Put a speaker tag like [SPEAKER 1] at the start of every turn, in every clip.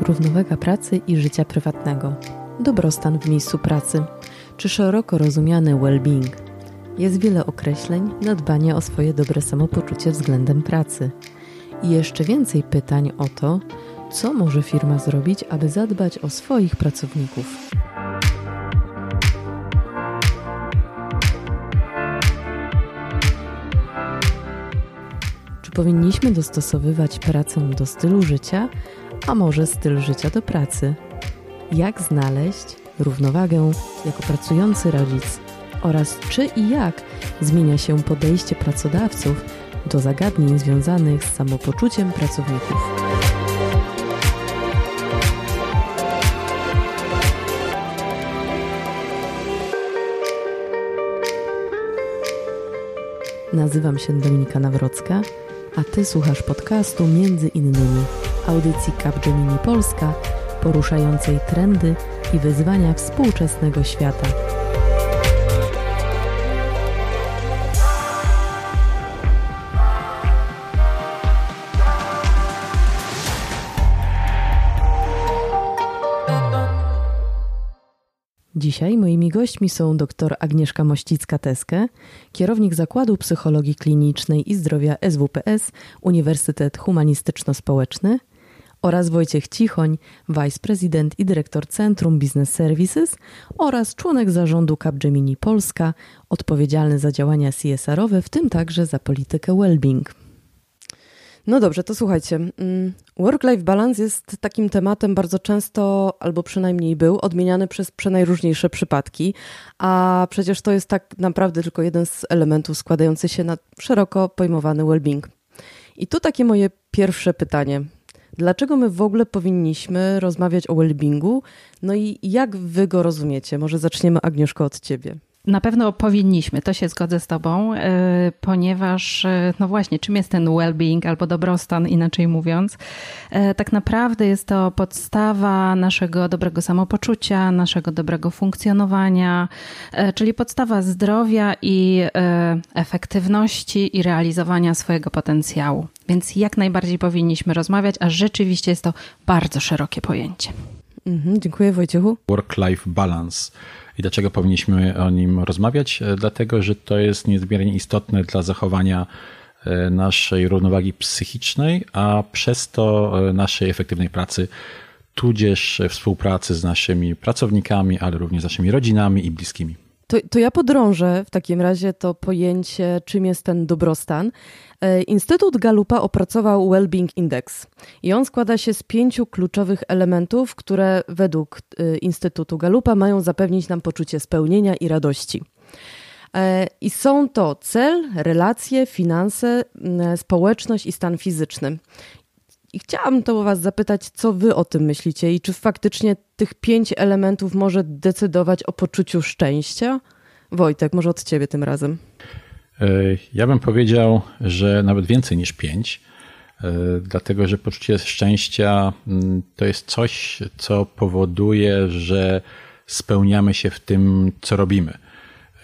[SPEAKER 1] równowaga pracy i życia prywatnego, dobrostan w miejscu pracy, czy szeroko rozumiany well-being. Jest wiele określeń na dbanie o swoje dobre samopoczucie względem pracy. I jeszcze więcej pytań o to, co może firma zrobić, aby zadbać o swoich pracowników. Czy powinniśmy dostosowywać pracę do stylu życia, a może styl życia do pracy? Jak znaleźć równowagę jako pracujący rodzic oraz czy i jak zmienia się podejście pracodawców do zagadnień związanych z samopoczuciem pracowników? Nazywam się Dominika Nawrocka, a Ty słuchasz podcastu między innymi audycji Capgemini Polska, poruszającej trendy i wyzwania współczesnego świata. Dzisiaj moimi gośćmi są dr Agnieszka Mościcka-Teskę, kierownik Zakładu Psychologii Klinicznej i Zdrowia SWPS Uniwersytet Humanistyczno-Społeczny oraz Wojciech Cichoń, wiceprezydent i dyrektor Centrum Business Services oraz członek zarządu Capgemini Polska, odpowiedzialny za działania CSR-owe, w tym także za politykę well-being. No dobrze, to słuchajcie. Mm, work-life balance jest takim tematem bardzo często, albo przynajmniej był, odmieniany przez przenajróżniejsze przypadki, a przecież to jest tak naprawdę tylko jeden z elementów składający się na szeroko pojmowany well-being. I tu takie moje pierwsze pytanie. Dlaczego my w ogóle powinniśmy rozmawiać o well-beingu? No i jak wy go rozumiecie? Może zaczniemy, Agnieszko, od ciebie.
[SPEAKER 2] Na pewno powinniśmy, to się zgodzę z Tobą, e, ponieważ, e, no właśnie, czym jest ten well-being albo dobrostan, inaczej mówiąc? E, tak naprawdę jest to podstawa naszego dobrego samopoczucia, naszego dobrego funkcjonowania, czyli podstawa zdrowia i efektywności i realizowania swojego potencjału. Więc jak najbardziej powinniśmy rozmawiać, a rzeczywiście jest to bardzo szerokie pojęcie.
[SPEAKER 1] Mhm, dziękuję Wojciechu.
[SPEAKER 3] Work-life balance i dlaczego powinniśmy o nim rozmawiać? E, dlatego, że to jest niezmiernie istotne dla zachowania e, naszej równowagi psychicznej, a przez to e, naszej efektywnej pracy, tudzież współpracy z naszymi pracownikami, ale również z naszymi rodzinami i bliskimi.
[SPEAKER 1] To, to ja podrążę w takim razie to pojęcie, czym jest ten dobrostan. E, Instytut Galupa opracował Wellbeing Index i on składa się z pięciu kluczowych elementów, które według e, Instytutu Galupa mają zapewnić nam poczucie spełnienia i radości. E, I są to cel, relacje, finanse, społeczność i stan fizyczny. I chciałam to Was zapytać, co Wy o tym myślicie i czy faktycznie tych pięć elementów może decydować o poczuciu szczęścia? Wojtek, może od Ciebie tym razem.
[SPEAKER 3] E, ja bym powiedział, że nawet więcej niż pięć, e, dlatego że poczucie szczęścia mm, to jest coś, co powoduje, że spełniamy się w tym, co robimy.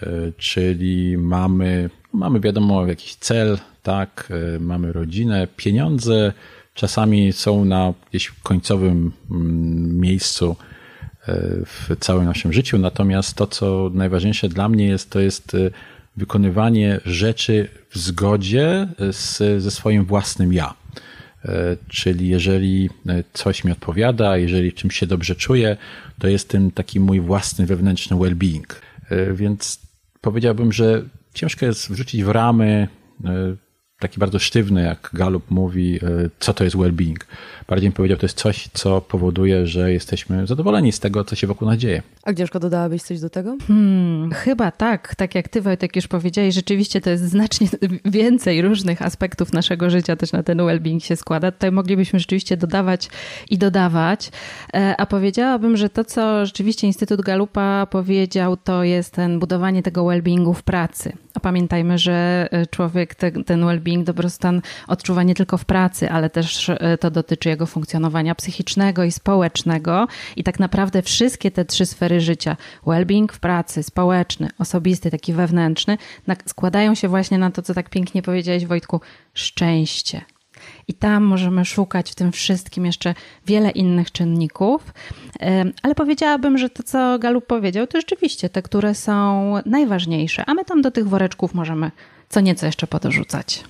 [SPEAKER 3] E, czyli mamy, mamy wiadomo, jakiś cel, tak, mamy rodzinę, pieniądze, czasami są na gdzieś końcowym mm, miejscu w całym naszym życiu. Natomiast to, co najważniejsze dla mnie jest, to jest wykonywanie rzeczy w zgodzie z, ze swoim własnym ja. E, czyli jeżeli e, coś mi odpowiada, jeżeli czymś się dobrze czuję, to jest tym taki mój własny wewnętrzny well-being. E, więc powiedziałbym, że ciężko jest wrzucić w ramy taki bardzo sztywny, jak Galup mówi, co to jest well-being bardziej bym powiedział, to jest coś, co powoduje, że jesteśmy zadowoleni z tego, co się wokół nas dzieje.
[SPEAKER 1] Agnieszko, dodałabyś coś do tego?
[SPEAKER 2] Hmm, chyba tak. Tak jak ty, Wojtek, już powiedziałeś, rzeczywiście to jest znacznie więcej różnych aspektów naszego życia też na ten well-being się składa. Tutaj moglibyśmy rzeczywiście dodawać i dodawać. E, a powiedziałabym, że to, co rzeczywiście Instytut Galupa powiedział, to jest ten budowanie tego well-beingu w pracy. A pamiętajmy, że e, człowiek ten, well-being, dobrostan odczuwa nie tylko w pracy, ale też e, to dotyczy jego funkcjonowania psychicznego i społecznego. I tak naprawdę wszystkie te trzy sfery życia, well-being w pracy, społeczny, osobisty, taki wewnętrzny, składają się właśnie na to, co tak pięknie powiedziałeś, Wojtku, szczęście. I tam możemy szukać w tym wszystkim jeszcze wiele innych czynników. Ale powiedziałabym, że to, co Galup powiedział, to rzeczywiście te, które są najważniejsze, a my tam do tych woreczków możemy co nieco jeszcze podrzucać.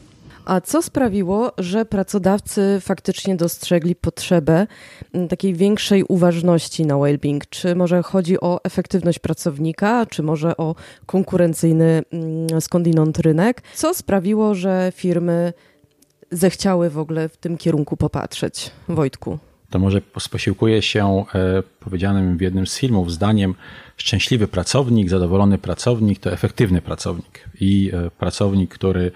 [SPEAKER 1] A co sprawiło, że pracodawcy faktycznie dostrzegli potrzebę mm, takiej większej uważności na well-being? Czy może chodzi o efektywność pracownika, czy może o konkurencyjny mm, skądinąd rynek? Co sprawiło, że firmy zechciały w ogóle w tym kierunku popatrzeć? Wojtku.
[SPEAKER 3] To może posiłkuję się e, powiedzianym w jednym z filmów zdaniem szczęśliwy pracownik, zadowolony pracownik to efektywny pracownik i e, pracownik, który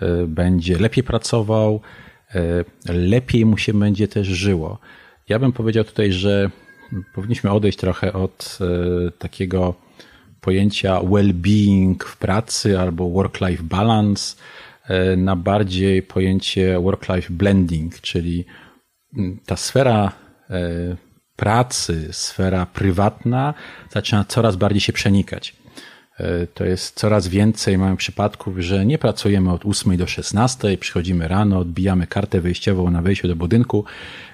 [SPEAKER 3] E, będzie lepiej pracował, lepiej mu się będzie też żyło. Ja bym powiedział tutaj, że powinniśmy odejść trochę od takiego pojęcia well-being w pracy albo work-life balance na bardziej pojęcie work-life blending, czyli ta sfera pracy, sfera prywatna zaczyna coraz bardziej się przenikać. E, to jest coraz więcej mamy przypadków, że nie pracujemy od 8 do 16, przychodzimy rano, odbijamy kartę wyjściową na wejściu do budynku,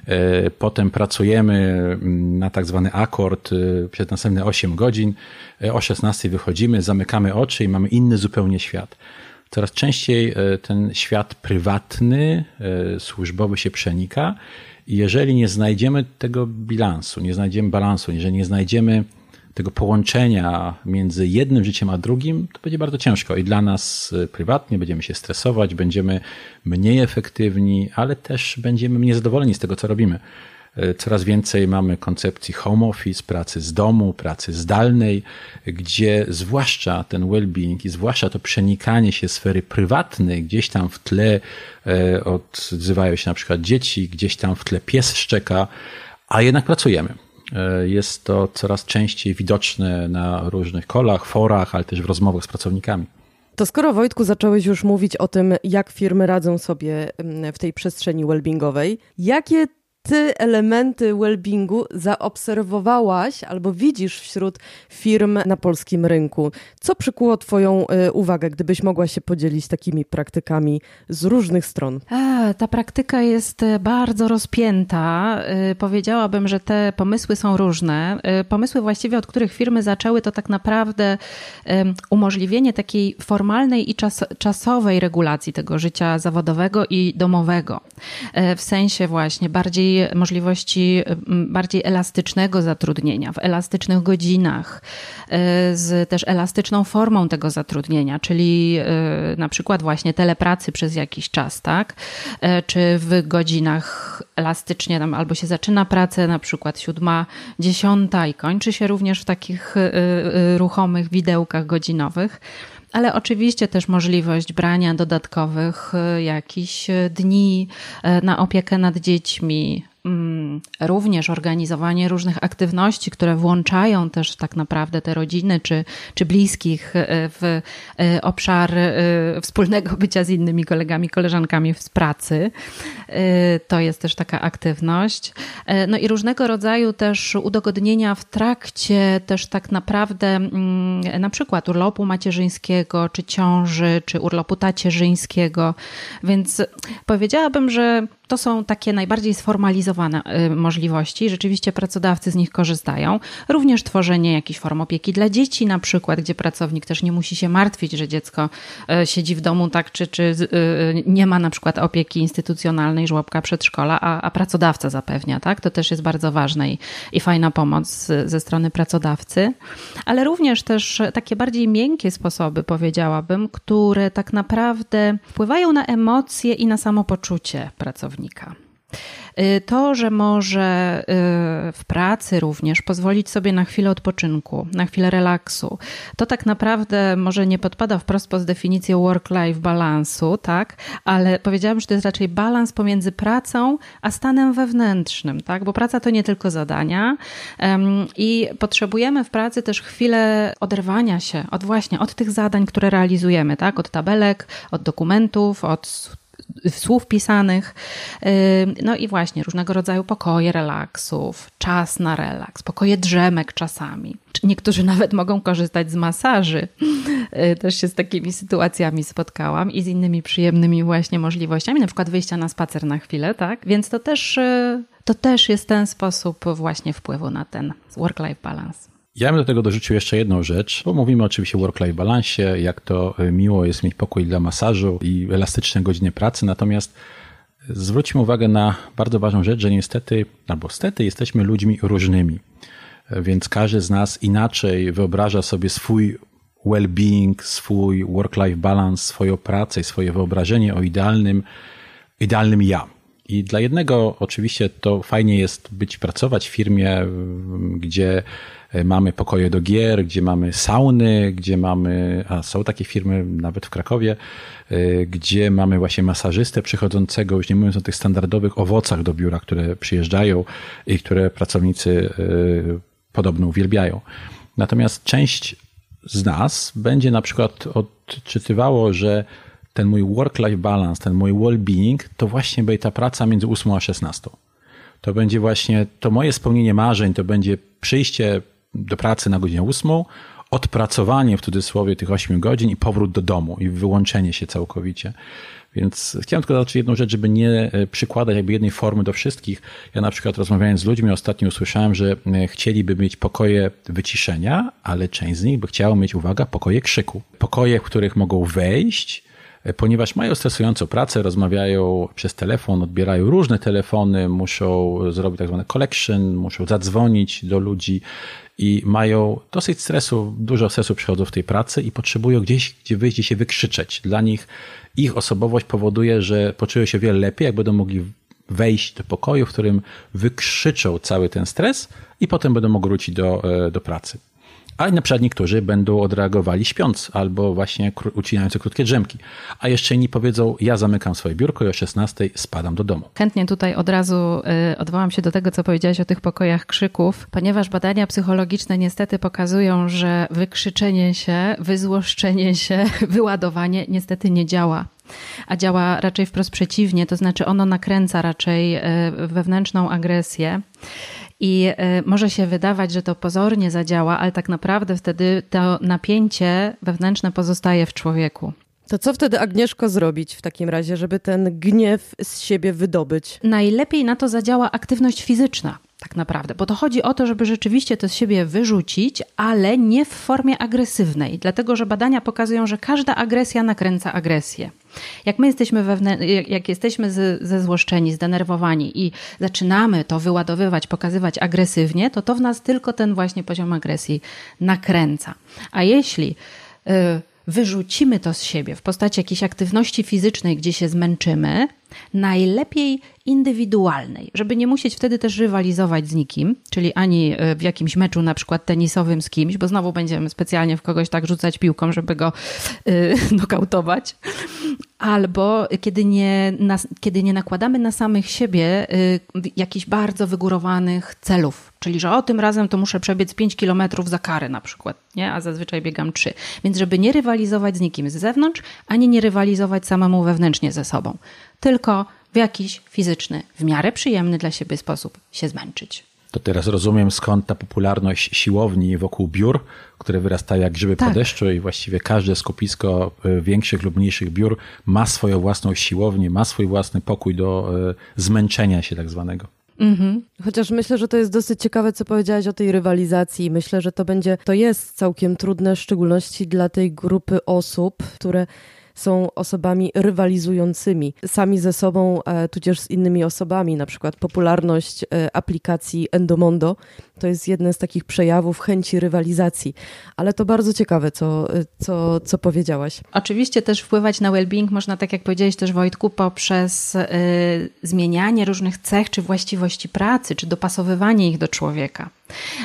[SPEAKER 3] e, potem pracujemy mm, na tak zwany akord e, przez następne 8 godzin, o 16 wychodzimy, zamykamy oczy i mamy inny zupełnie świat. Coraz częściej ten świat prywatny, służbowy się przenika i jeżeli nie znajdziemy tego bilansu, nie znajdziemy balansu, jeżeli nie znajdziemy tego połączenia między jednym życiem a drugim, to będzie bardzo ciężko i dla nas y, prywatnie będziemy się stresować, będziemy mniej efektywni, ale też będziemy mniej zadowoleni z tego, co robimy. Y, coraz więcej mamy koncepcji home office, pracy z domu, pracy zdalnej, gdzie zwłaszcza ten well-being i zwłaszcza to przenikanie się sfery prywatnej, gdzieś tam w tle y, odzywają się na przykład dzieci, gdzieś tam w tle pies szczeka, a jednak pracujemy. E, jest to coraz częściej widoczne na różnych kolach, forach, ale też w rozmowach z pracownikami.
[SPEAKER 1] To skoro Wojtku zacząłeś już mówić o tym, jak firmy radzą sobie mm, w tej przestrzeni wellbeingowej, jakie ty elementy wellbeingu zaobserwowałaś albo widzisz wśród firm na polskim rynku? Co przykuło Twoją y, uwagę, gdybyś mogła się podzielić takimi praktykami z różnych stron?
[SPEAKER 2] A, ta praktyka jest e, bardzo rozpięta. Y, powiedziałabym, że te pomysły są różne. Y, pomysły właściwie, od których firmy zaczęły, to tak naprawdę umożliwienie takiej formalnej i czas, czasowej regulacji tego życia zawodowego i domowego. E, w sensie właśnie bardziej możliwości bardziej elastycznego zatrudnienia, w elastycznych godzinach, e, z też elastyczną formą tego zatrudnienia, czyli e, na przykład właśnie telepracy przez jakiś czas, tak? E, czy w godzinach elastycznie tam albo się zaczyna pracę, na przykład siódma, dziesiąta i kończy się również w takich ruchomych widełkach godzinowych ale oczywiście też możliwość brania dodatkowych e, jakichś e, dni e, na opiekę nad dziećmi, również organizowanie różnych aktywności, które włączają też tak naprawdę te rodziny czy, czy bliskich w obszar wspólnego bycia z innymi kolegami, koleżankami z pracy. To jest też taka aktywność. No i różnego rodzaju też udogodnienia w trakcie też tak naprawdę mm, na przykład urlopu macierzyńskiego, czy ciąży, czy urlopu tacierzyńskiego. Więc powiedziałabym, że to są takie najbardziej sformalizowane y, możliwości. Rzeczywiście pracodawcy z nich korzystają. Również tworzenie jakichś form opieki dla dzieci, na przykład, gdzie pracownik też nie musi się martwić, że dziecko y, siedzi w domu, tak, czy, czy y, nie ma na przykład opieki instytucjonalnej, żłobka, przedszkola, a, a pracodawca zapewnia, tak? To też jest bardzo ważne i, i fajna pomoc ze strony pracodawcy. Ale również też takie bardziej miękkie sposoby, powiedziałabym, które tak naprawdę wpływają na emocje i na samopoczucie pracownika to, że może y, w pracy również pozwolić sobie na chwilę odpoczynku, na chwilę relaksu, to tak naprawdę może nie podpada wprost pod definicję work-life balansu, tak? Ale powiedziałam, że to jest raczej balans pomiędzy pracą a stanem wewnętrznym, tak? Bo praca to nie tylko zadania i potrzebujemy w pracy też chwilę oderwania się od właśnie, od tych zadań, które realizujemy, tak? Od tabelek, od dokumentów, od słów pisanych. No i właśnie różnego rodzaju pokoje relaksów, czas na relaks, pokoje drzemek czasami. Niektórzy nawet mogą korzystać z masaży. Y, też się z takimi sytuacjami spotkałam i z innymi przyjemnymi właśnie możliwościami, na przykład wyjścia na spacer na chwilę, tak? Więc to też, y, to też jest ten sposób właśnie wpływu na ten work-life balance.
[SPEAKER 3] Ja bym do tego dorzucił jeszcze jedną rzecz, bo mówimy oczywiście o work-life balansie, jak to y, miło jest mieć pokój dla masażu i elastyczne godziny pracy, natomiast zwróćmy uwagę na bardzo ważną rzecz, że niestety, albo stety jesteśmy ludźmi różnymi, więc każdy z nas inaczej wyobraża sobie swój well-being, swój work-life balance, swoją pracę i swoje wyobrażenie o idealnym, idealnym ja. I dla jednego oczywiście to fajnie jest być, pracować w firmie, gdzie mamy pokoje do gier, gdzie mamy sauny, gdzie mamy, a są takie firmy nawet w Krakowie, y, gdzie mamy właśnie masażystę przychodzącego, już nie mówiąc o tych standardowych owocach do biura, które przyjeżdżają i które pracownicy y, podobno uwielbiają. Natomiast część z nas będzie na przykład odczytywało, że ten mój work-life balance, ten mój well-being, to właśnie będzie ta praca między 8 a 16. To będzie właśnie to moje spełnienie marzeń, to będzie przyjście do pracy na godzinę 8, odpracowanie w cudzysłowie tych 8 godzin i powrót do domu i wyłączenie się całkowicie. Więc chciałem tylko dodać jedną rzecz, żeby nie e, przykładać jakby jednej formy do wszystkich. Ja na przykład rozmawiając z ludźmi ostatnio usłyszałem, że e, chcieliby mieć pokoje wyciszenia, ale część z nich by chciała mieć, uwaga, pokoje krzyku. Pokoje, w których mogą wejść, ponieważ mają stresującą pracę, rozmawiają przez telefon, odbierają różne telefony, muszą zrobić tak zwany collection, muszą zadzwonić do ludzi i mają dosyć stresu, dużo stresu przychodzą w tej pracy i potrzebują gdzieś, gdzie wyjść, gdzie się wykrzyczeć. Dla nich ich osobowość powoduje, że poczują się wiele lepiej, jak będą mogli wejść do pokoju, w którym wykrzyczą cały ten stres i potem będą mogli wrócić do, e, do pracy. A na przykład niektórzy będą odreagowali śpiąc albo właśnie ucinając krótkie drzemki. A jeszcze inni powiedzą, ja zamykam swoje biurko i o 16 spadam do domu.
[SPEAKER 2] Chętnie tutaj od razu y, odwołam się do tego, co powiedziałeś o tych pokojach krzyków, ponieważ badania psychologiczne niestety pokazują, że wykrzyczenie się, wyzłoszczenie się, wyładowanie niestety nie działa a działa raczej wprost przeciwnie, to znaczy ono nakręca raczej y, wewnętrzną agresję. I e, może się wydawać, że to pozornie zadziała, ale tak naprawdę wtedy to napięcie wewnętrzne pozostaje w człowieku.
[SPEAKER 1] To co wtedy, Agnieszko, zrobić w takim razie, żeby ten gniew z siebie wydobyć?
[SPEAKER 2] Najlepiej na to zadziała aktywność fizyczna tak naprawdę, bo to chodzi o to, żeby rzeczywiście to z siebie wyrzucić, ale nie w formie agresywnej, dlatego że badania pokazują, że każda agresja nakręca agresję. Jak my jesteśmy, wewnę- jak jesteśmy z, zezłoszczeni, zdenerwowani i zaczynamy to wyładowywać, pokazywać agresywnie, to to w nas tylko ten właśnie poziom agresji nakręca. A jeśli y, wyrzucimy to z siebie. W postaci jakiejś aktywności fizycznej, gdzie się zmęczymy, najlepiej indywidualnej, żeby nie musieć wtedy też rywalizować z nikim, czyli ani e, w jakimś meczu na przykład tenisowym z kimś, bo znowu będziemy specjalnie w kogoś tak rzucać piłką, żeby go yy, nokautować, albo kiedy nie, nas, kiedy nie nakładamy na samych siebie yy, jakichś bardzo wygórowanych celów, czyli że o tym razem to muszę przebiec 5 kilometrów za karę na przykład, nie? a zazwyczaj biegam 3. Więc żeby nie rywalizować z nikim z zewnątrz, ani nie rywalizować samemu wewnętrznie ze sobą tylko w jakiś fizyczny, w miarę przyjemny dla siebie sposób się zmęczyć.
[SPEAKER 3] To teraz rozumiem skąd ta popularność siłowni wokół biur, które wyrastają jak grzyby tak. po deszczu i właściwie każde skupisko e, większych lub mniejszych biur ma swoją własną siłownię, ma swój własny pokój do e, zmęczenia się tak zwanego. Mhm.
[SPEAKER 1] Chociaż myślę, że to jest dosyć ciekawe, co powiedziałaś o tej rywalizacji. Myślę, że to będzie, to jest całkiem trudne, w szczególności dla tej grupy osób, które są osobami rywalizującymi sami ze sobą, e, tudzież z innymi osobami. Na przykład popularność e, aplikacji Endomondo to jest jeden z takich przejawów chęci rywalizacji. Ale to bardzo ciekawe, co, e, co, co powiedziałaś.
[SPEAKER 2] Oczywiście też wpływać na well-being można, tak jak powiedziałeś też Wojtku, poprzez y, zmienianie różnych cech czy właściwości pracy, czy dopasowywanie ich do człowieka.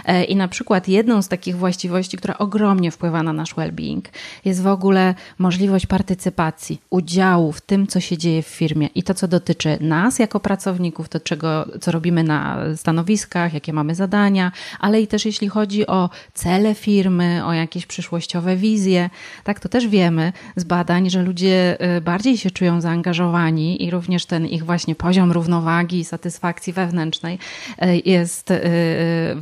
[SPEAKER 2] E, I na przykład jedną z takich właściwości, która ogromnie wpływa na nasz well-being, jest w ogóle możliwość partycypacji, udziału w tym, co się dzieje w firmie. I to, co dotyczy nas jako pracowników, to czego, co robimy na stanowiskach, jakie mamy zadania, ale i też jeśli chodzi o cele firmy, o jakieś przyszłościowe wizje, tak to też wiemy z badań, że ludzie e, bardziej się czują zaangażowani i również ten ich właśnie poziom równowagi i satysfakcji wewnętrznej e, jest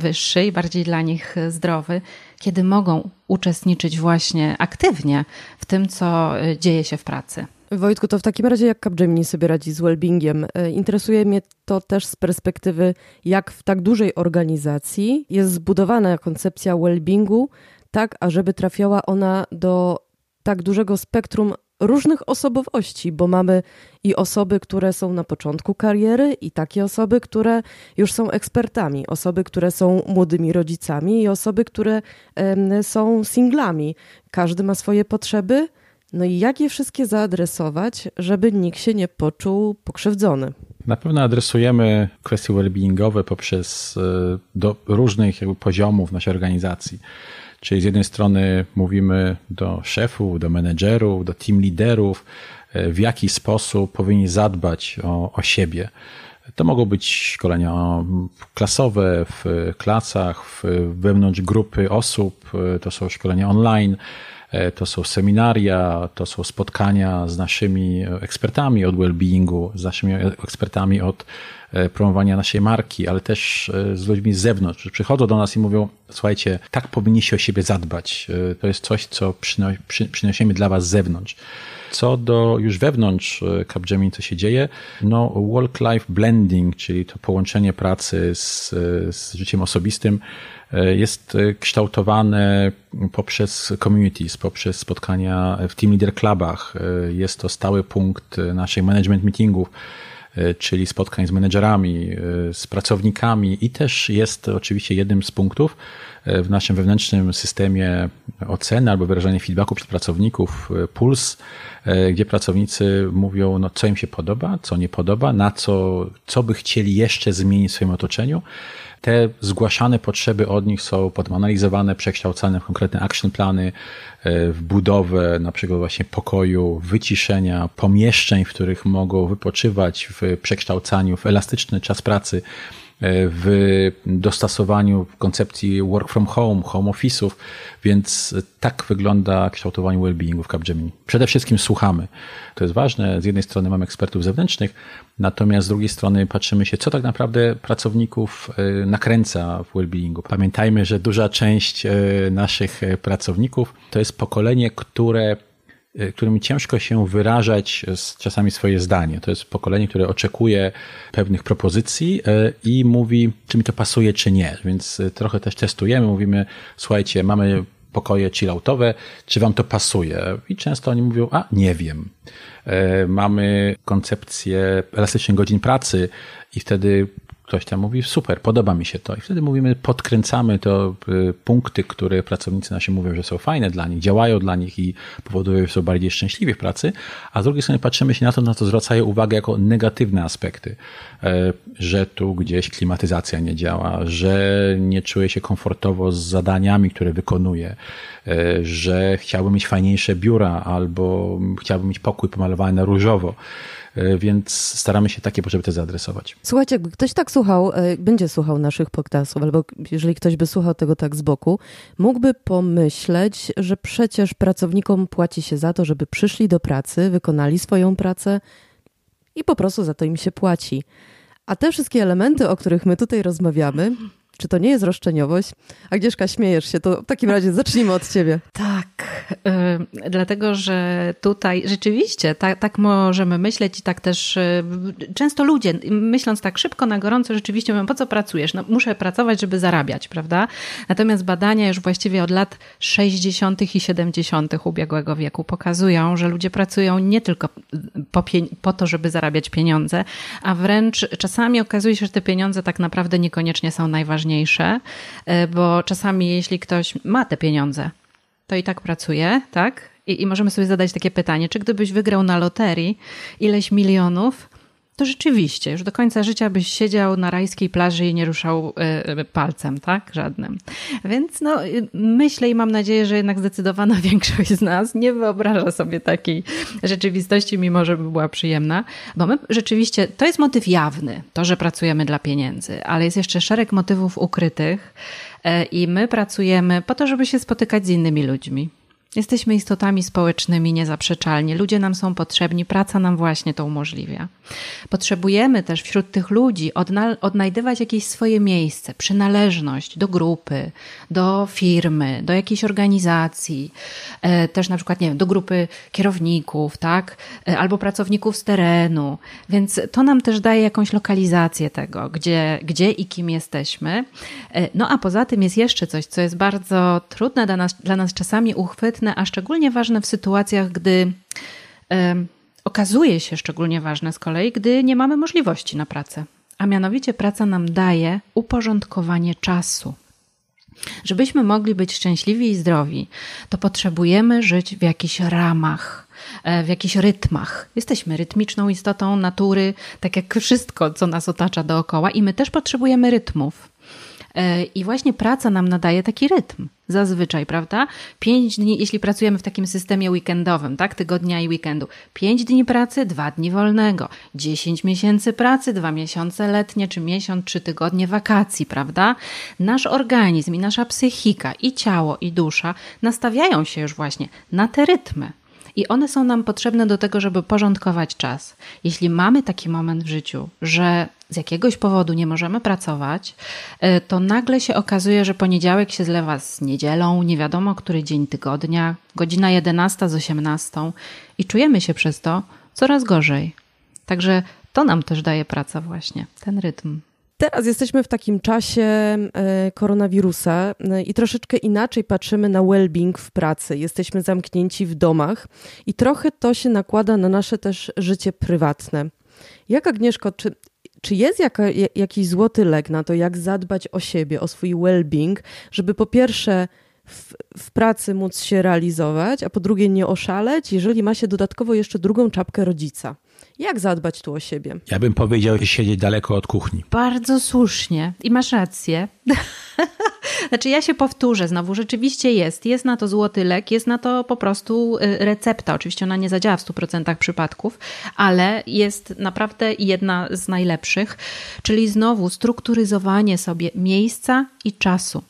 [SPEAKER 2] wyższy i bardziej dla nich zdrowy, kiedy mogą uczestniczyć właśnie aktywnie w tym, co e, dzieje się w pracy.
[SPEAKER 1] Wojtku, to w takim razie jak Capgemini sobie radzi z wellbeingiem? E, interesuje mnie to też z perspektywy, jak w tak dużej organizacji jest zbudowana koncepcja wellbeingu, tak ażeby trafiała ona do tak dużego spektrum różnych osobowości, bo mamy i osoby, które są na początku kariery, i takie osoby, które już są ekspertami, osoby, które są młodymi rodzicami, i osoby, które są singlami. Każdy ma swoje potrzeby. No i jak je wszystkie zaadresować, żeby nikt się nie poczuł pokrzywdzony?
[SPEAKER 3] Na pewno adresujemy kwestie well-beingowe poprzez e, do różnych jakby poziomów naszej organizacji. Czyli z jednej strony mówimy do szefów, do menedżerów, do team liderów, e, w jaki sposób powinni zadbać o, o siebie. To mogą być szkolenia klasowe w klasach, w, wewnątrz grupy osób, e, to są szkolenia online, e, to są seminaria, to są spotkania z naszymi ekspertami od well-beingu, z naszymi ekspertami od promowania naszej marki, ale też e, z ludźmi z zewnątrz. Przychodzą do nas i mówią, słuchajcie, tak powinniście o siebie zadbać. E, to jest coś, co przynosimy dla was z zewnątrz. Co do już wewnątrz Capgemini, co się dzieje, no work-life blending, czyli to połączenie pracy z, z życiem osobistym, jest kształtowane poprzez communities, poprzez spotkania w team leader clubach. Jest to stały punkt naszych management meetingów E, czyli spotkań z menedżerami, e, z pracownikami i też jest oczywiście jednym z punktów e, w naszym wewnętrznym systemie oceny albo wyrażania feedbacku przez pracowników Puls, gdzie pracownicy mówią, no, co im się podoba, co nie podoba, na co, co by chcieli jeszcze zmienić w swoim otoczeniu. Te zgłaszane potrzeby od nich są potem analizowane, przekształcane w konkretne action plany, e, w budowę na przykład właśnie pokoju, wyciszenia, pomieszczeń, w których mogą wypoczywać, w przekształcaniu, w elastyczny czas pracy w dostosowaniu koncepcji work from home, home office'ów, więc tak wygląda kształtowanie well-beingu w Capgemini. Przede wszystkim słuchamy. To jest ważne. Z jednej strony mamy ekspertów zewnętrznych, natomiast z drugiej strony patrzymy się, co tak naprawdę pracowników e, nakręca w well-beingu. Pamiętajmy, że duża część e, naszych e, pracowników to jest pokolenie, które którym ciężko się wyrażać czasami swoje zdanie. To jest pokolenie, które oczekuje pewnych propozycji y, i mówi, czy mi to pasuje, czy nie. Więc y, trochę też testujemy, mówimy, słuchajcie, mamy pokoje chilloutowe, czy wam to pasuje? I często oni mówią, a nie wiem. Mamy koncepcję elastycznych godzin pracy i wtedy ktoś tam mówi, super, podoba mi się to. I wtedy mówimy, podkręcamy to y, punkty, które pracownicy nasi mówią, że są fajne dla nich, działają dla nich i powodują, że są bardziej szczęśliwi w pracy, a z drugiej strony patrzymy się na to, na co zwracają uwagę jako negatywne aspekty, e, że tu gdzieś klimatyzacja nie działa, że nie czuje się komfortowo z zadaniami, które wykonuje, że chciałbym mieć fajniejsze biura albo chciałbym mieć pokój pomalowany na różowo. E, więc staramy się takie potrzeby też zaadresować.
[SPEAKER 1] Słuchajcie, jakby ktoś tak słuchał, e, będzie słuchał naszych podcastów, albo jeżeli ktoś by słuchał tego tak z boku, mógłby pomyśleć, że przecież pracownikom płaci się za to, żeby przyszli do pracy, wykonali swoją pracę i po prostu za to im się płaci. A te wszystkie elementy, o których my tutaj rozmawiamy, czy to nie jest roszczeniowość? Agnieszka, śmiejesz się, to w takim razie zacznijmy od ciebie.
[SPEAKER 2] Tak, yy, dlatego że tutaj rzeczywiście tak, tak możemy myśleć i tak też yy, często ludzie, myśląc tak szybko na gorąco, rzeczywiście mówią, po co pracujesz? No, muszę pracować, żeby zarabiać, prawda? Natomiast badania już właściwie od lat 60. i 70. ubiegłego wieku pokazują, że ludzie pracują nie tylko po, po to, żeby zarabiać pieniądze, a wręcz czasami okazuje się, że te pieniądze tak naprawdę niekoniecznie są najważniejsze ważniejsze, e, bo czasami jeśli ktoś ma te pieniądze, to i tak pracuje, tak? I, I możemy sobie zadać takie pytanie, czy gdybyś wygrał na loterii ileś milionów, to rzeczywiście już do końca życia byś siedział na rajskiej plaży i nie ruszał y, palcem, tak? Żadnym. Więc no, myślę i mam nadzieję, że jednak zdecydowana większość z nas nie wyobraża sobie takiej rzeczywistości, mimo że by była przyjemna, bo my rzeczywiście, to jest motyw jawny, to, że pracujemy dla pieniędzy, ale jest jeszcze szereg motywów ukrytych y, i my pracujemy po to, żeby się spotykać z innymi ludźmi. Jesteśmy istotami społecznymi niezaprzeczalnie. Ludzie nam są potrzebni, praca nam właśnie to umożliwia. Potrzebujemy też wśród tych ludzi odnajdywać jakieś swoje miejsce, przynależność do grupy, do firmy, do jakiejś organizacji, e, też na przykład, nie wiem, do grupy kierowników, tak, e, albo pracowników z terenu. Więc to nam też daje jakąś lokalizację tego, gdzie, gdzie i kim jesteśmy. E, no a poza tym jest jeszcze coś, co jest bardzo trudne dla nas, dla nas czasami uchwytne, a szczególnie ważne w sytuacjach, gdy okazuje się szczególnie ważne z kolei, gdy nie mamy możliwości na pracę. A mianowicie praca nam daje uporządkowanie czasu. Żebyśmy mogli być szczęśliwi i zdrowi, to potrzebujemy żyć w jakichś ramach, e, w jakichś rytmach. Jesteśmy rytmiczną istotą natury, tak jak wszystko, co nas otacza dookoła, i my też potrzebujemy rytmów. E, I właśnie praca nam nadaje taki rytm. Zazwyczaj, prawda? Pięć dni, jeśli pracujemy w takim systemie weekendowym, tak? Tygodnia i weekendu. Pięć dni pracy, dwa dni wolnego. Dziesięć miesięcy pracy, dwa miesiące letnie, czy miesiąc, trzy tygodnie wakacji, prawda? Nasz organizm i nasza psychika, i ciało, i dusza nastawiają się już właśnie na te rytmy. I one są nam potrzebne do tego, żeby porządkować czas. Jeśli mamy taki moment w życiu, że z jakiegoś powodu nie możemy pracować, e, to nagle się okazuje, że poniedziałek się zlewa z niedzielą, nie wiadomo który dzień tygodnia, godzina 11 z 18 i czujemy się przez to coraz gorzej. Także to nam też daje praca właśnie, ten rytm.
[SPEAKER 1] Teraz jesteśmy w takim czasie e, koronawirusa e, i troszeczkę inaczej patrzymy na well-being w pracy. Jesteśmy zamknięci w domach i trochę to się nakłada na nasze też życie prywatne. Jak Agnieszko, czy, czy jest jaka, jakiś złoty lek na to, jak zadbać o siebie, o swój well-being, żeby po pierwsze w, w, pracy móc się realizować, a po drugie nie oszaleć, jeżeli ma się dodatkowo jeszcze drugą czapkę rodzica? Jak zadbać tu o siebie?
[SPEAKER 3] Ja bym powiedział, siedzieć daleko od kuchni.
[SPEAKER 2] Bardzo słusznie i masz rację. Znaczy, ja się powtórzę znowu, rzeczywiście jest. Jest na to złoty lek, jest na to po prostu y, recepta. Oczywiście ona nie zadziała w 100% przypadków, ale jest naprawdę jedna z najlepszych, czyli znowu strukturyzowanie sobie miejsca i czasu.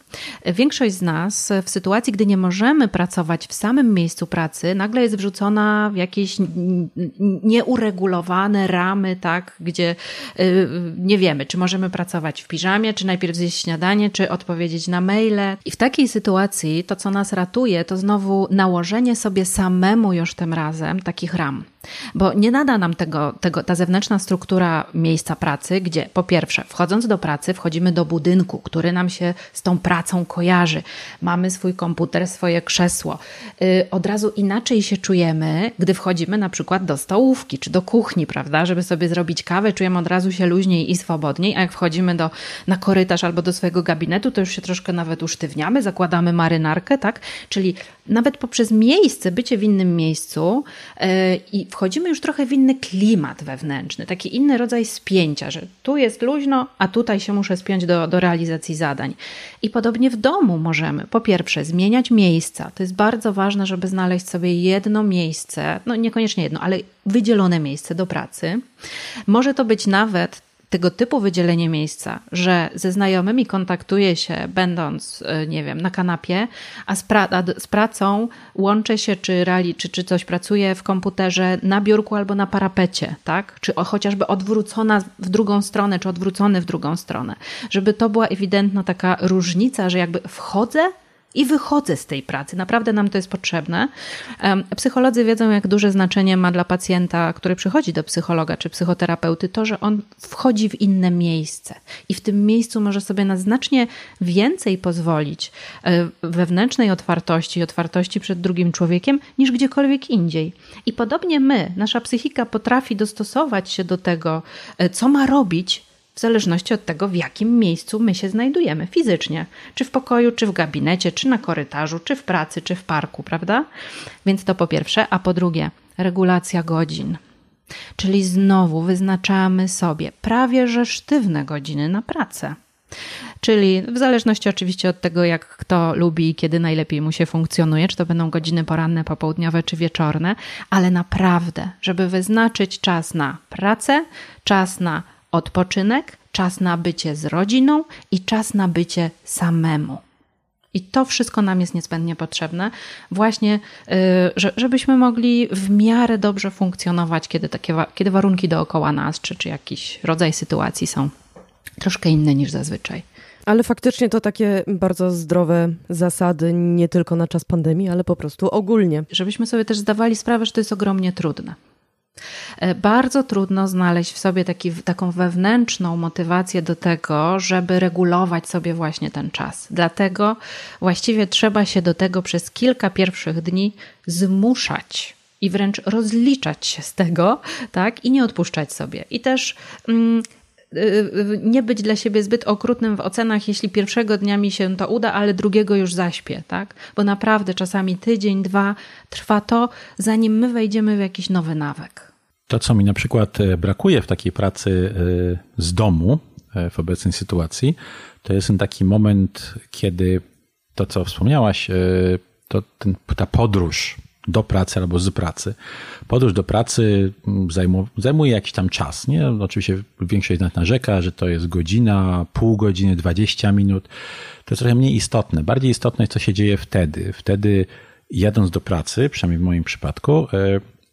[SPEAKER 2] Większość z nas w sytuacji, gdy nie możemy pracować w samym miejscu pracy, nagle jest wrzucona w jakieś nieuregulowane ramy, tak, gdzie y, nie wiemy, czy możemy pracować w piżamie, czy najpierw zjeść śniadanie, czy odpowiedzieć na maile. I w takiej sytuacji to, co nas ratuje, to znowu nałożenie sobie samemu już tym razem takich ram. Bo nie nada nam tego, tego, ta zewnętrzna struktura miejsca pracy, gdzie po pierwsze, wchodząc do pracy, wchodzimy do budynku, który nam się z tą pracą kojarzy. Mamy swój komputer, swoje krzesło. Yy, od razu inaczej się czujemy, gdy wchodzimy na przykład do stołówki czy do kuchni, prawda? Żeby sobie zrobić kawę, czujemy od razu się luźniej i swobodniej, a jak wchodzimy do, na korytarz albo do swojego gabinetu, to już się troszkę nawet usztywniamy, zakładamy marynarkę, tak? Czyli nawet poprzez miejsce, bycie w innym miejscu yy, i wchodzimy już trochę w inny klimat wewnętrzny, taki inny rodzaj spięcia, że tu jest luźno, a tutaj się muszę spiąć do, do realizacji zadań. I podobnie w domu możemy, po pierwsze, zmieniać miejsca. To jest bardzo ważne, żeby znaleźć sobie jedno miejsce, no niekoniecznie jedno, ale wydzielone miejsce do pracy. Może to być nawet tego typu wydzielenie miejsca, że ze znajomymi kontaktuję się, będąc, e, nie wiem, na kanapie, a z, pra a z pracą łączę się, czy, rali, czy, czy coś pracuję w komputerze na biurku albo na parapecie, tak? Czy chociażby odwrócona w drugą stronę, czy odwrócony w drugą stronę. Żeby to była ewidentna taka różnica, że jakby wchodzę i wychodzę z tej pracy. Naprawdę nam to jest potrzebne. Psycholodzy wiedzą, jak duże znaczenie ma dla pacjenta, który przychodzi do psychologa czy psychoterapeuty, to, że on wchodzi w inne miejsce i w tym miejscu może sobie na znacznie więcej pozwolić e, wewnętrznej otwartości, otwartości przed drugim człowiekiem, niż gdziekolwiek indziej. I podobnie my, nasza psychika potrafi dostosować się do tego, e, co ma robić w zależności od tego, w jakim miejscu my się znajdujemy fizycznie. Czy w pokoju, czy w gabinecie, czy na korytarzu, czy w pracy, czy w parku, prawda? Więc to po pierwsze. A po drugie, regulacja godzin. Czyli znowu wyznaczamy sobie prawie że sztywne godziny na pracę. Czyli w zależności oczywiście od tego, jak kto lubi i kiedy najlepiej mu się funkcjonuje, czy to będą godziny poranne, popołudniowe czy wieczorne, ale naprawdę, żeby wyznaczyć czas na pracę, czas na odpoczynek, czas na bycie z rodziną i czas na bycie samemu. I to wszystko nam jest niezbędnie potrzebne, właśnie, y, żebyśmy mogli w miarę dobrze funkcjonować, kiedy, takie, kiedy warunki dookoła nas, czy, czy jakiś rodzaj sytuacji są troszkę inne niż zazwyczaj.
[SPEAKER 1] Ale faktycznie to takie bardzo zdrowe zasady, nie tylko na czas pandemii, ale po prostu ogólnie.
[SPEAKER 2] Żebyśmy sobie też zdawali sprawę, że to jest ogromnie trudne. E, bardzo trudno znaleźć w sobie taki, taką wewnętrzną motywację do tego, żeby regulować sobie właśnie ten czas. Dlatego właściwie trzeba się do tego przez kilka pierwszych dni zmuszać i wręcz rozliczać się z tego, tak, i nie odpuszczać sobie. I też. Mm, y, y, nie być dla siebie zbyt okrutnym w ocenach, jeśli pierwszego dnia mi się to uda, ale drugiego już zaśpię, tak? Bo naprawdę czasami tydzień, dwa trwa to, zanim my wejdziemy w jakiś nowy nawyk.
[SPEAKER 3] To, co mi na przykład e, brakuje w takiej pracy e, z domu e, w obecnej sytuacji, to jest ten taki moment, kiedy to, co wspomniałaś, to ten, ta podróż do pracy albo z pracy. Podróż do pracy zajmuje, jakiś tam czas. Nie? Oczywiście większość z nas narzeka, że to jest godzina, pół godziny, 20 minut. To jest trochę mniej istotne. Bardziej istotne jest, co się dzieje wtedy. Wtedy jadąc do pracy, przynajmniej w moim przypadku,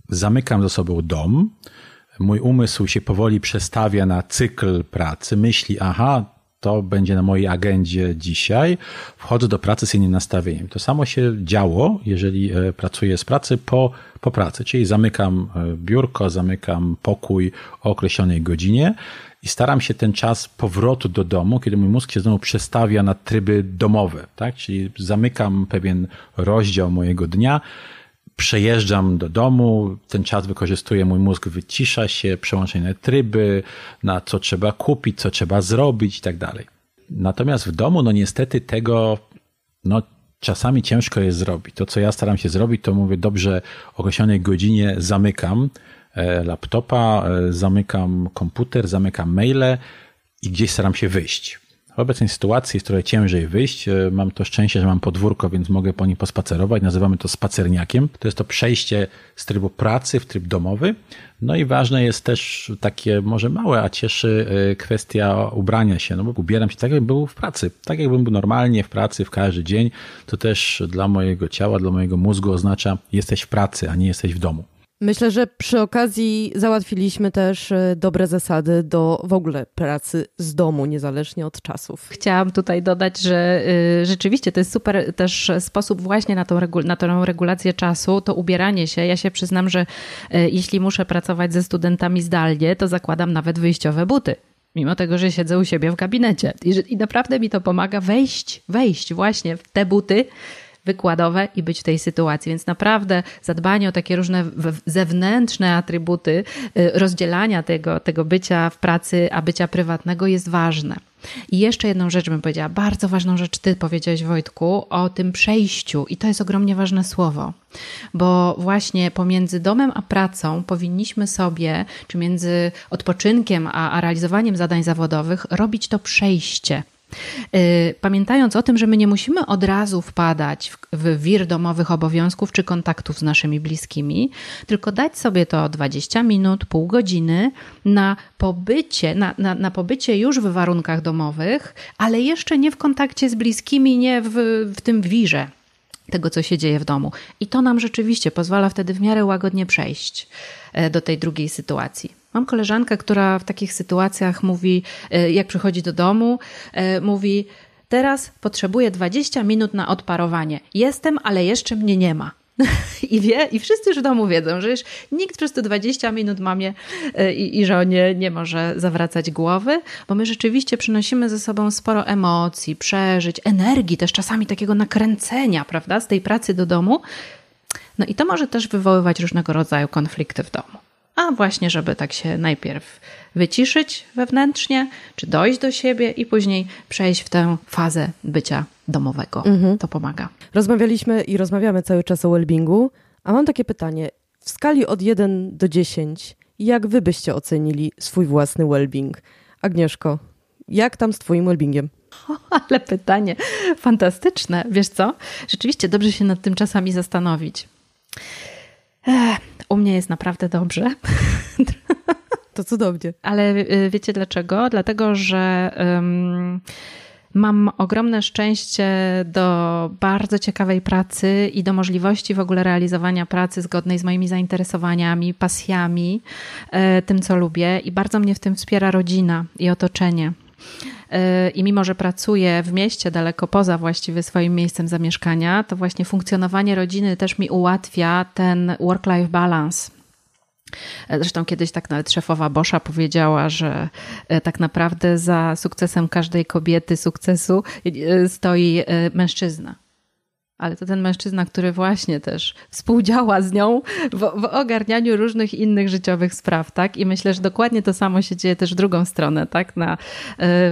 [SPEAKER 3] zamykam za sobą dom, mój umysł się powoli przestawia na cykl pracy, myśli, aha, to będzie na mojej agendzie dzisiaj, wchodzę do pracy z innym nastawieniem. To samo się działo, jeżeli e, pracuję z pracy po, po pracy, czyli zamykam e, biurko, zamykam pokój o określonej godzinie i staram się ten czas powrotu do domu, kiedy mój mózg się znowu przestawia na tryby domowe, tak? Czyli zamykam pewien rozdział mojego dnia, przejeżdżam do domu, ten czas wykorzystuję, mój mózg wycisza się, przełącza na tryby, na co trzeba kupić, co trzeba zrobić i tak dalej. Natomiast w domu, no niestety tego, no czasami ciężko jest zrobić. To, co ja staram się zrobić, to mówię, dobrze, o określonej godzinie zamykam e, laptopa, e, zamykam komputer, zamykam maile i gdzieś staram się wyjść. W obecnej sytuacji jest trochę ciężej wyjść. E, mam to szczęście, że mam podwórko, więc mogę po nim pospacerować. Nazywamy to spacerniakiem. To jest to przejście z trybu pracy w tryb domowy. No i ważne jest też takie może małe, a cieszy e, kwestia ubrania się. No bo ubieram się tak, jakbym był w pracy. Tak jakbym był normalnie w pracy w każdy dzień. To też dla mojego ciała, dla mojego mózgu oznacza jesteś w pracy, a nie jesteś w domu.
[SPEAKER 1] Myślę, że przy okazji załatwiliśmy też e, dobre zasady do w ogóle pracy z domu, niezależnie od czasów.
[SPEAKER 2] Chciałam tutaj dodać, że y, rzeczywiście to jest super też sposób właśnie na tą, na tą regulację czasu, to ubieranie się. Ja się przyznam, że y, jeśli muszę pracować ze studentami zdalnie, to zakładam nawet wyjściowe buty mimo tego, że siedzę u siebie w gabinecie. I, I, naprawdę mi to pomaga wejść, wejść właśnie w te buty, wykładowe i być w tej sytuacji. Więc naprawdę zadbanie o takie różne zewnętrzne atrybuty, y, rozdzielania tego, tego bycia w pracy, a bycia prywatnego jest ważne. I jeszcze jedną rzecz bym powiedziała, bardzo ważną rzecz Ty powiedziałeś, Wojtku, o tym przejściu. I to jest ogromnie ważne słowo, bo właśnie pomiędzy domem a pracą powinniśmy sobie, czy między odpoczynkiem a, a realizowaniem zadań zawodowych, robić to przejście. Y, pamiętając o tym, że my nie musimy od razu wpadać w, wir domowych obowiązków czy kontaktów z naszymi bliskimi, tylko dać sobie to 20 minut, pół godziny na pobycie, na, na, na pobycie już w warunkach domowych, ale jeszcze nie w kontakcie z bliskimi, nie w, w tym wirze tego, co się dzieje w domu. I to nam rzeczywiście pozwala wtedy w miarę łagodnie przejść e, do tej drugiej sytuacji. Mam koleżankę, która w takich sytuacjach mówi, e, jak przychodzi do domu, e, mówi: Teraz potrzebuję 20 minut na odparowanie. Jestem, ale jeszcze mnie nie ma. I wie, i wszyscy już w domu wiedzą, że już nikt przez te 20 minut mamie e, i, i żonie nie może zawracać głowy, bo my rzeczywiście przynosimy ze sobą sporo emocji, przeżyć, energii, też czasami takiego nakręcenia, prawda, z tej pracy do domu. No i to może też wywoływać różnego rodzaju konflikty w domu a właśnie, żeby tak się najpierw wyciszyć wewnętrznie, czy dojść do siebie i później przejść w tę fazę bycia domowego. Mhm. To pomaga.
[SPEAKER 1] Rozmawialiśmy i rozmawiamy cały czas o wellbingu, a mam takie pytanie. W skali od 1 do 10, Jak wy byście ocenili swój własny well-being? Agnieszko, jak tam z twoim well-beingiem?
[SPEAKER 2] ale pytanie fantastyczne. Wiesz co? Rzeczywiście dobrze się nad tym czasami zastanowić. Ech, u mnie jest naprawdę dobrze.
[SPEAKER 1] To cudownie.
[SPEAKER 2] Ale y, wiecie dlaczego? Dlatego, że um, mam ogromne szczęście do bardzo ciekawej pracy i do możliwości w ogóle realizowania pracy zgodnej z moimi zainteresowaniami, pasjami, y, tym co lubię i bardzo mnie w tym wspiera rodzina i otoczenie. I mimo, że pracuję w mieście, daleko poza właściwie swoim miejscem zamieszkania, to właśnie funkcjonowanie rodziny też mi ułatwia ten work-life balance. Zresztą kiedyś tak nawet szefowa Boscha powiedziała, że e, tak naprawdę za sukcesem każdej kobiety sukcesu e, stoi e, mężczyzna ale to ten mężczyzna, który właśnie też współdziała z nią w, w, ogarnianiu różnych innych życiowych spraw, tak? I myślę, że dokładnie to samo się dzieje też w drugą stronę, tak? Na, e,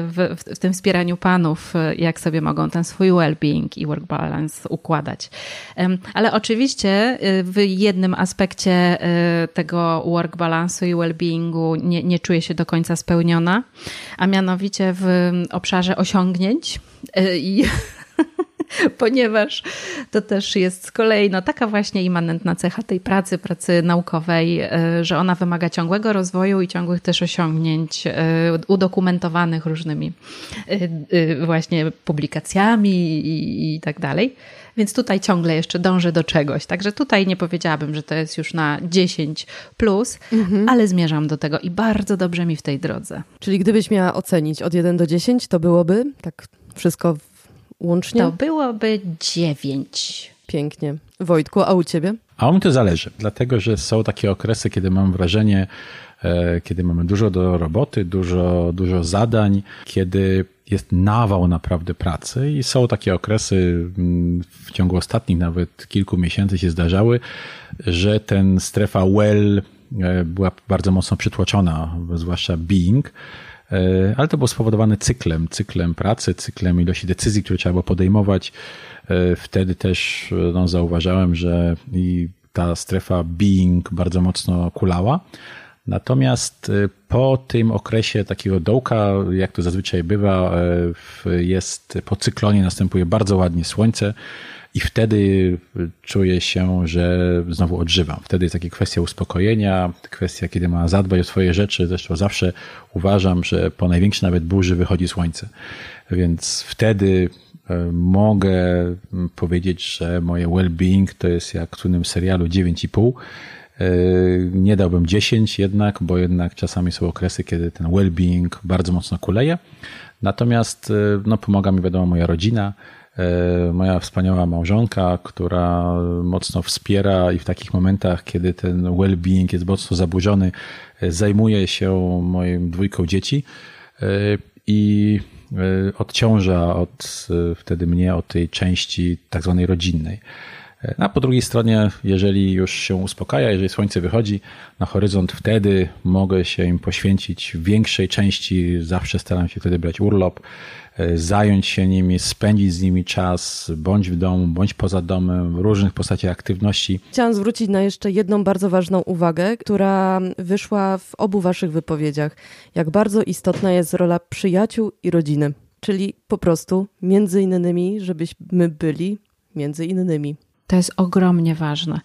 [SPEAKER 2] w, w, tym wspieraniu panów, e, jak sobie mogą ten swój well-being i work balance układać. Ale oczywiście e, w jednym aspekcie tego work balansu i well-beingu nie, nie czuję się do końca spełniona, a mianowicie w obszarze osiągnięć i ponieważ to też jest z kolei no, taka właśnie immanentna cecha tej pracy, pracy naukowej, e, że ona wymaga ciągłego rozwoju i ciągłych też osiągnięć e, udokumentowanych różnymi e, właśnie publikacjami i, i tak dalej. Więc tutaj ciągle jeszcze dążę do czegoś. Także tutaj nie powiedziałabym, że to jest już na 10 plus, mhm. ale zmierzam do tego i bardzo dobrze mi w tej drodze.
[SPEAKER 1] Czyli gdybyś miała ocenić od 1 do 10, to byłoby tak wszystko łącznie?
[SPEAKER 2] To byłoby dziewięć.
[SPEAKER 1] Pięknie. Wojtku, a u ciebie?
[SPEAKER 3] A u mnie to zależy, dlatego że są takie okresy, kiedy mam wrażenie, e, kiedy mamy dużo do roboty, dużo, dużo zadań, kiedy jest nawał naprawdę pracy i są takie okresy mm, w ciągu ostatnich nawet kilku miesięcy się zdarzały, że ten strefa well e, była bardzo mocno przytłoczona, zwłaszcza being, E, ale to było spowodowane cyklem, cyklem pracy, cyklem ilości decyzji, które trzeba było podejmować. E, wtedy też e, no, zauważałem, że i ta strefa being bardzo mocno kulała. Natomiast po tym okresie takiego dołka, jak to zazwyczaj bywa, jest po cyklonie następuje bardzo ładnie słońce i wtedy czuję się, że znowu odżywam. Wtedy jest takie kwestia uspokojenia, kwestia, kiedy ma zadbać o swoje rzeczy. Zresztą zawsze uważam, że po największej nawet burzy wychodzi słońce. Więc wtedy e, mogę powiedzieć, że moje well-being to jest jak w słynnym serialu 9,5. E, nie dałbym 10 jednak, bo jednak czasami są okresy, kiedy ten well-being bardzo mocno kuleje. Natomiast no, pomaga mi wiadomo moja rodzina, moja wspaniała małżonka, która mocno wspiera i w takich momentach, kiedy ten well-being jest mocno zaburzony, e, zajmuje się moim dwójką dzieci e, i odciąża od, wtedy mnie od tej części tak zwanej rodzinnej. A po drugiej stronie, jeżeli już się uspokaja, jeżeli słońce wychodzi na horyzont, wtedy mogę się im poświęcić w większej części. Zawsze staram się wtedy brać urlop, e, zająć się nimi, spędzić z nimi czas, bądź w domu, bądź poza domem, w różnych postaciach aktywności.
[SPEAKER 1] Chciałam zwrócić na jeszcze jedną bardzo ważną uwagę, która wyszła w obu waszych wypowiedziach. Jak bardzo istotna jest rola przyjaciół i rodziny. Czyli po prostu między innymi, żebyśmy byli między innymi.
[SPEAKER 2] To jest ogromnie ważne.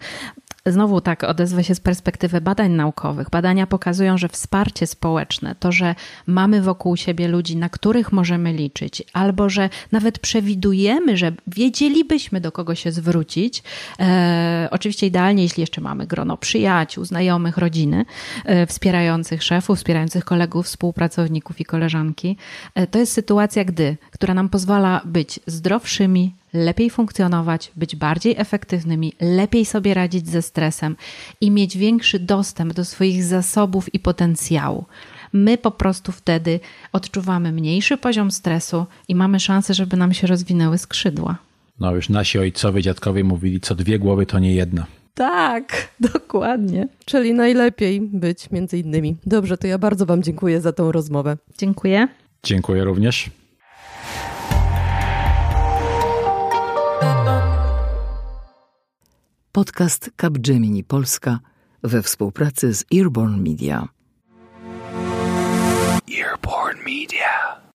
[SPEAKER 2] Znowu tak odezwę się z perspektywy badań naukowych. Badania pokazują, że wsparcie społeczne, to, że mamy wokół siebie ludzi, na których możemy liczyć, albo że nawet przewidujemy, że wiedzielibyśmy do kogo się zwrócić. E, oczywiście idealnie, jeśli jeszcze mamy grono przyjaciół, znajomych, rodziny, e, wspierających szefów, wspierających kolegów, współpracowników i koleżanki. E, to jest sytuacja, gdy, która nam pozwala być zdrowszymi, lepiej funkcjonować, być bardziej efektywnymi, lepiej sobie radzić ze stresem i mieć większy dostęp do swoich zasobów i potencjału. My po prostu wtedy odczuwamy mniejszy poziom stresu i mamy szansę, żeby nam się rozwinęły skrzydła.
[SPEAKER 3] No już nasi ojcowie, dziadkowie mówili, co dwie głowy to nie jedna.
[SPEAKER 2] Tak, dokładnie.
[SPEAKER 1] Czyli najlepiej być między innymi. Dobrze, to ja bardzo Wam dziękuję za tą rozmowę.
[SPEAKER 2] Dziękuję.
[SPEAKER 3] Dziękuję również.
[SPEAKER 4] Podcast Capgemini Polska we współpracy z Earborn Media.
[SPEAKER 5] Earborn Media.